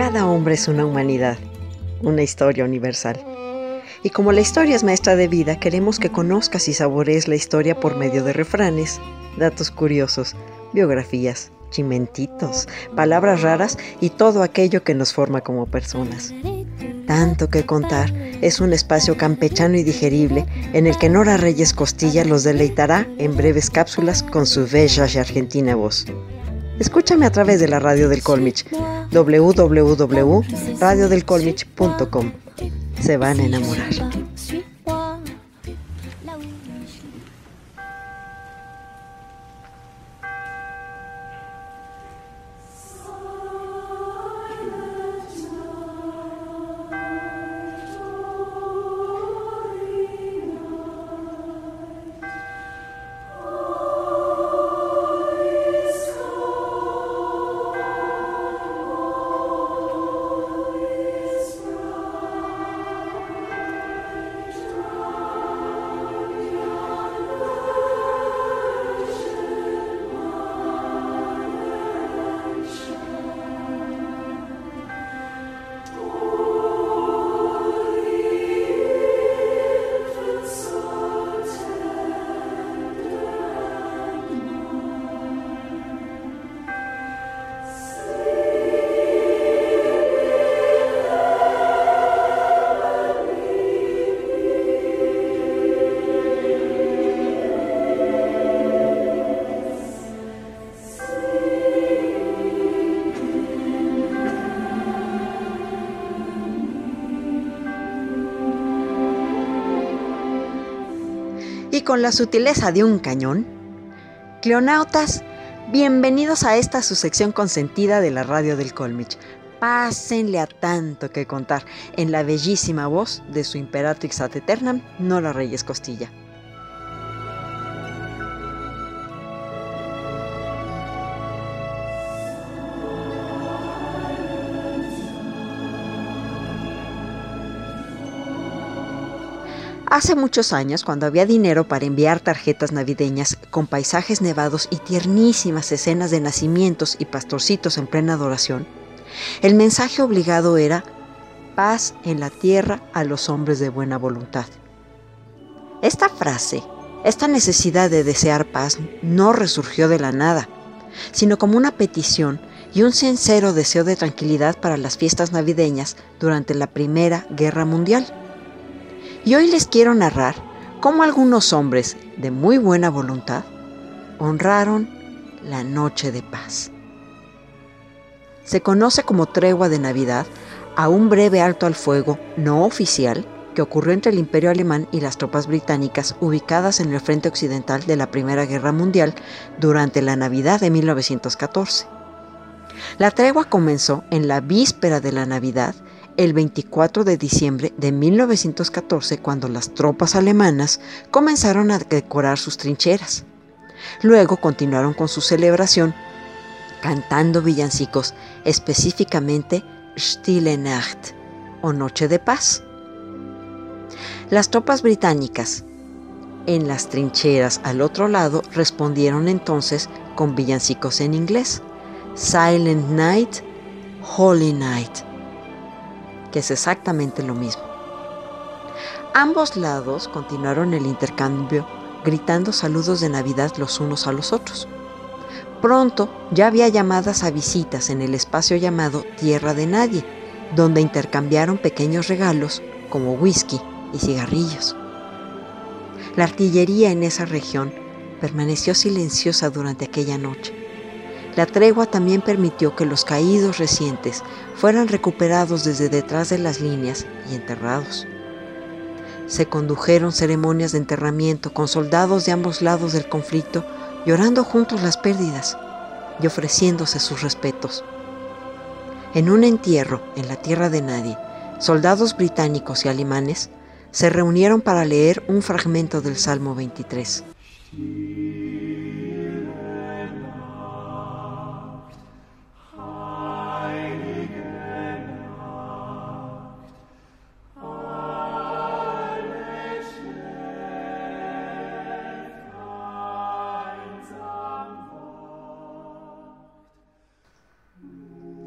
Cada hombre es una humanidad, una historia universal. Y como la historia es maestra de vida, queremos que conozcas y saborees la historia por medio de refranes, datos curiosos, biografías, chimentitos, palabras raras y todo aquello que nos forma como personas. Tanto que contar es un espacio campechano y digerible en el que Nora Reyes Costilla los deleitará en breves cápsulas con su bella y argentina voz. Escúchame a través de la radio del Colmich, www.radiodelcolmich.com. Se van a enamorar. Y con la sutileza de un cañón. Cleonautas, bienvenidos a esta su sección consentida de la radio del Colmich. Pásenle a tanto que contar en la bellísima voz de su imperatrix ad eternam, Nora Reyes Costilla. Hace muchos años, cuando había dinero para enviar tarjetas navideñas con paisajes nevados y tiernísimas escenas de nacimientos y pastorcitos en plena adoración, el mensaje obligado era paz en la tierra a los hombres de buena voluntad. Esta frase, esta necesidad de desear paz no resurgió de la nada, sino como una petición y un sincero deseo de tranquilidad para las fiestas navideñas durante la Primera Guerra Mundial. Y hoy les quiero narrar cómo algunos hombres de muy buena voluntad honraron la noche de paz. Se conoce como tregua de Navidad a un breve alto al fuego no oficial que ocurrió entre el Imperio Alemán y las tropas británicas ubicadas en el frente occidental de la Primera Guerra Mundial durante la Navidad de 1914. La tregua comenzó en la víspera de la Navidad el 24 de diciembre de 1914 cuando las tropas alemanas comenzaron a decorar sus trincheras. Luego continuaron con su celebración cantando villancicos, específicamente Stille Nacht o Noche de Paz. Las tropas británicas en las trincheras al otro lado respondieron entonces con villancicos en inglés, Silent Night, Holy Night que es exactamente lo mismo. Ambos lados continuaron el intercambio gritando saludos de Navidad los unos a los otros. Pronto ya había llamadas a visitas en el espacio llamado Tierra de Nadie, donde intercambiaron pequeños regalos como whisky y cigarrillos. La artillería en esa región permaneció silenciosa durante aquella noche. La tregua también permitió que los caídos recientes fueran recuperados desde detrás de las líneas y enterrados. Se condujeron ceremonias de enterramiento con soldados de ambos lados del conflicto llorando juntos las pérdidas y ofreciéndose sus respetos. En un entierro en la tierra de nadie, soldados británicos y alemanes se reunieron para leer un fragmento del Salmo 23.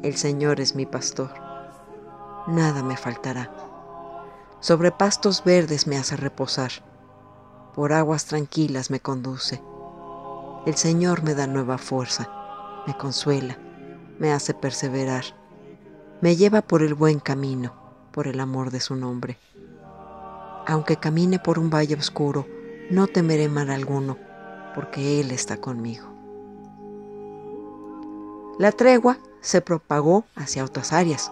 El Señor es mi pastor nada me faltará. Sobre pastos verdes me hace reposar, por aguas tranquilas me conduce. El Señor me da nueva fuerza, me consuela, me hace perseverar, me lleva por el buen camino, por el amor de su nombre. Aunque camine por un valle oscuro, no temeré mal alguno, porque Él está conmigo. La tregua se propagó hacia otras áreas,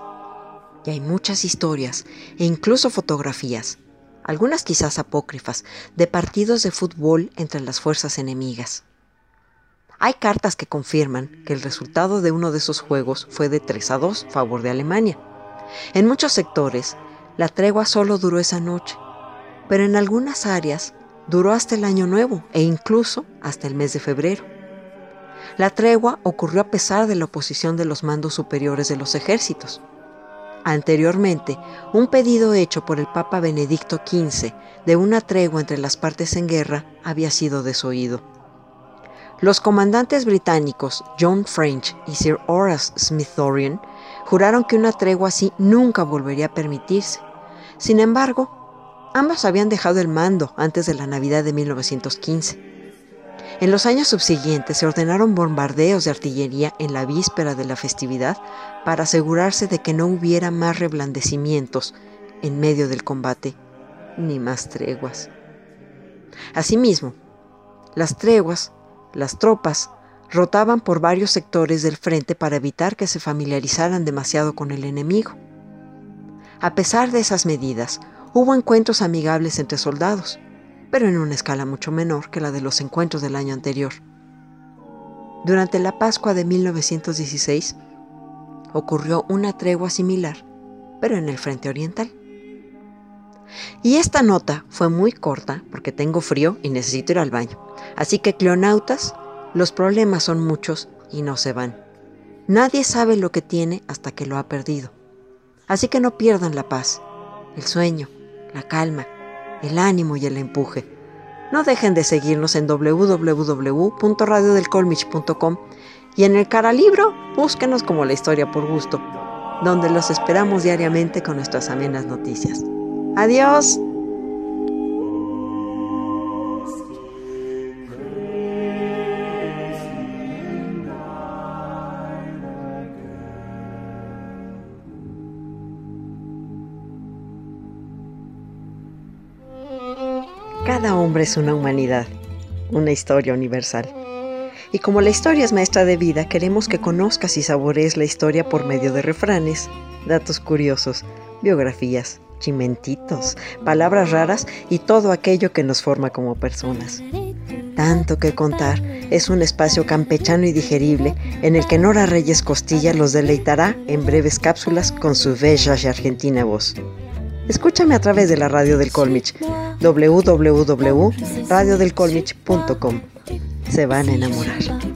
y hay muchas historias e incluso fotografías, algunas quizás apócrifas, de partidos de fútbol entre las fuerzas enemigas. Hay cartas que confirman que el resultado de uno de esos juegos fue de 3 a 2 favor de Alemania. En muchos sectores, la tregua solo duró esa noche, pero en algunas áreas duró hasta el año nuevo e incluso hasta el mes de febrero. La tregua ocurrió a pesar de la oposición de los mandos superiores de los ejércitos. Anteriormente, un pedido hecho por el Papa Benedicto XV de una tregua entre las partes en guerra había sido desoído. Los comandantes británicos John French y Sir Horace Smithsonian juraron que una tregua así nunca volvería a permitirse. Sin embargo, ambos habían dejado el mando antes de la Navidad de 1915. En los años subsiguientes se ordenaron bombardeos de artillería en la víspera de la festividad para asegurarse de que no hubiera más reblandecimientos en medio del combate, ni más treguas. Asimismo, las treguas, las tropas, rotaban por varios sectores del frente para evitar que se familiarizaran demasiado con el enemigo. A pesar de esas medidas, hubo encuentros amigables entre soldados, pero en una escala mucho menor que la de los encuentros del año anterior. Durante la Pascua de 1916 ocurrió una tregua similar, pero en el frente oriental. Y esta nota fue muy corta porque tengo frío y necesito ir al baño. Así que, cleonautas, los problemas son muchos y no se van. Nadie sabe lo que tiene hasta que lo ha perdido. Así que no pierdan la paz, el sueño, la calma el ánimo y el empuje. No dejen de seguirnos en www.radiodelcolmich.com y en el cara libro búsquenos como la historia por gusto, donde los esperamos diariamente con nuestras amenas noticias. Adiós. Cada hombre es una humanidad, una historia universal. Y como la historia es maestra de vida, queremos que conozcas y saborees la historia por medio de refranes, datos curiosos, biografías, chimentitos, palabras raras y todo aquello que nos forma como personas. Tanto que contar es un espacio campechano y digerible en el que Nora Reyes Costilla los deleitará en breves cápsulas con su bella y argentina voz. Escúchame a través de la radio del Colmich, www.radiodelcolmich.com. Se van a enamorar.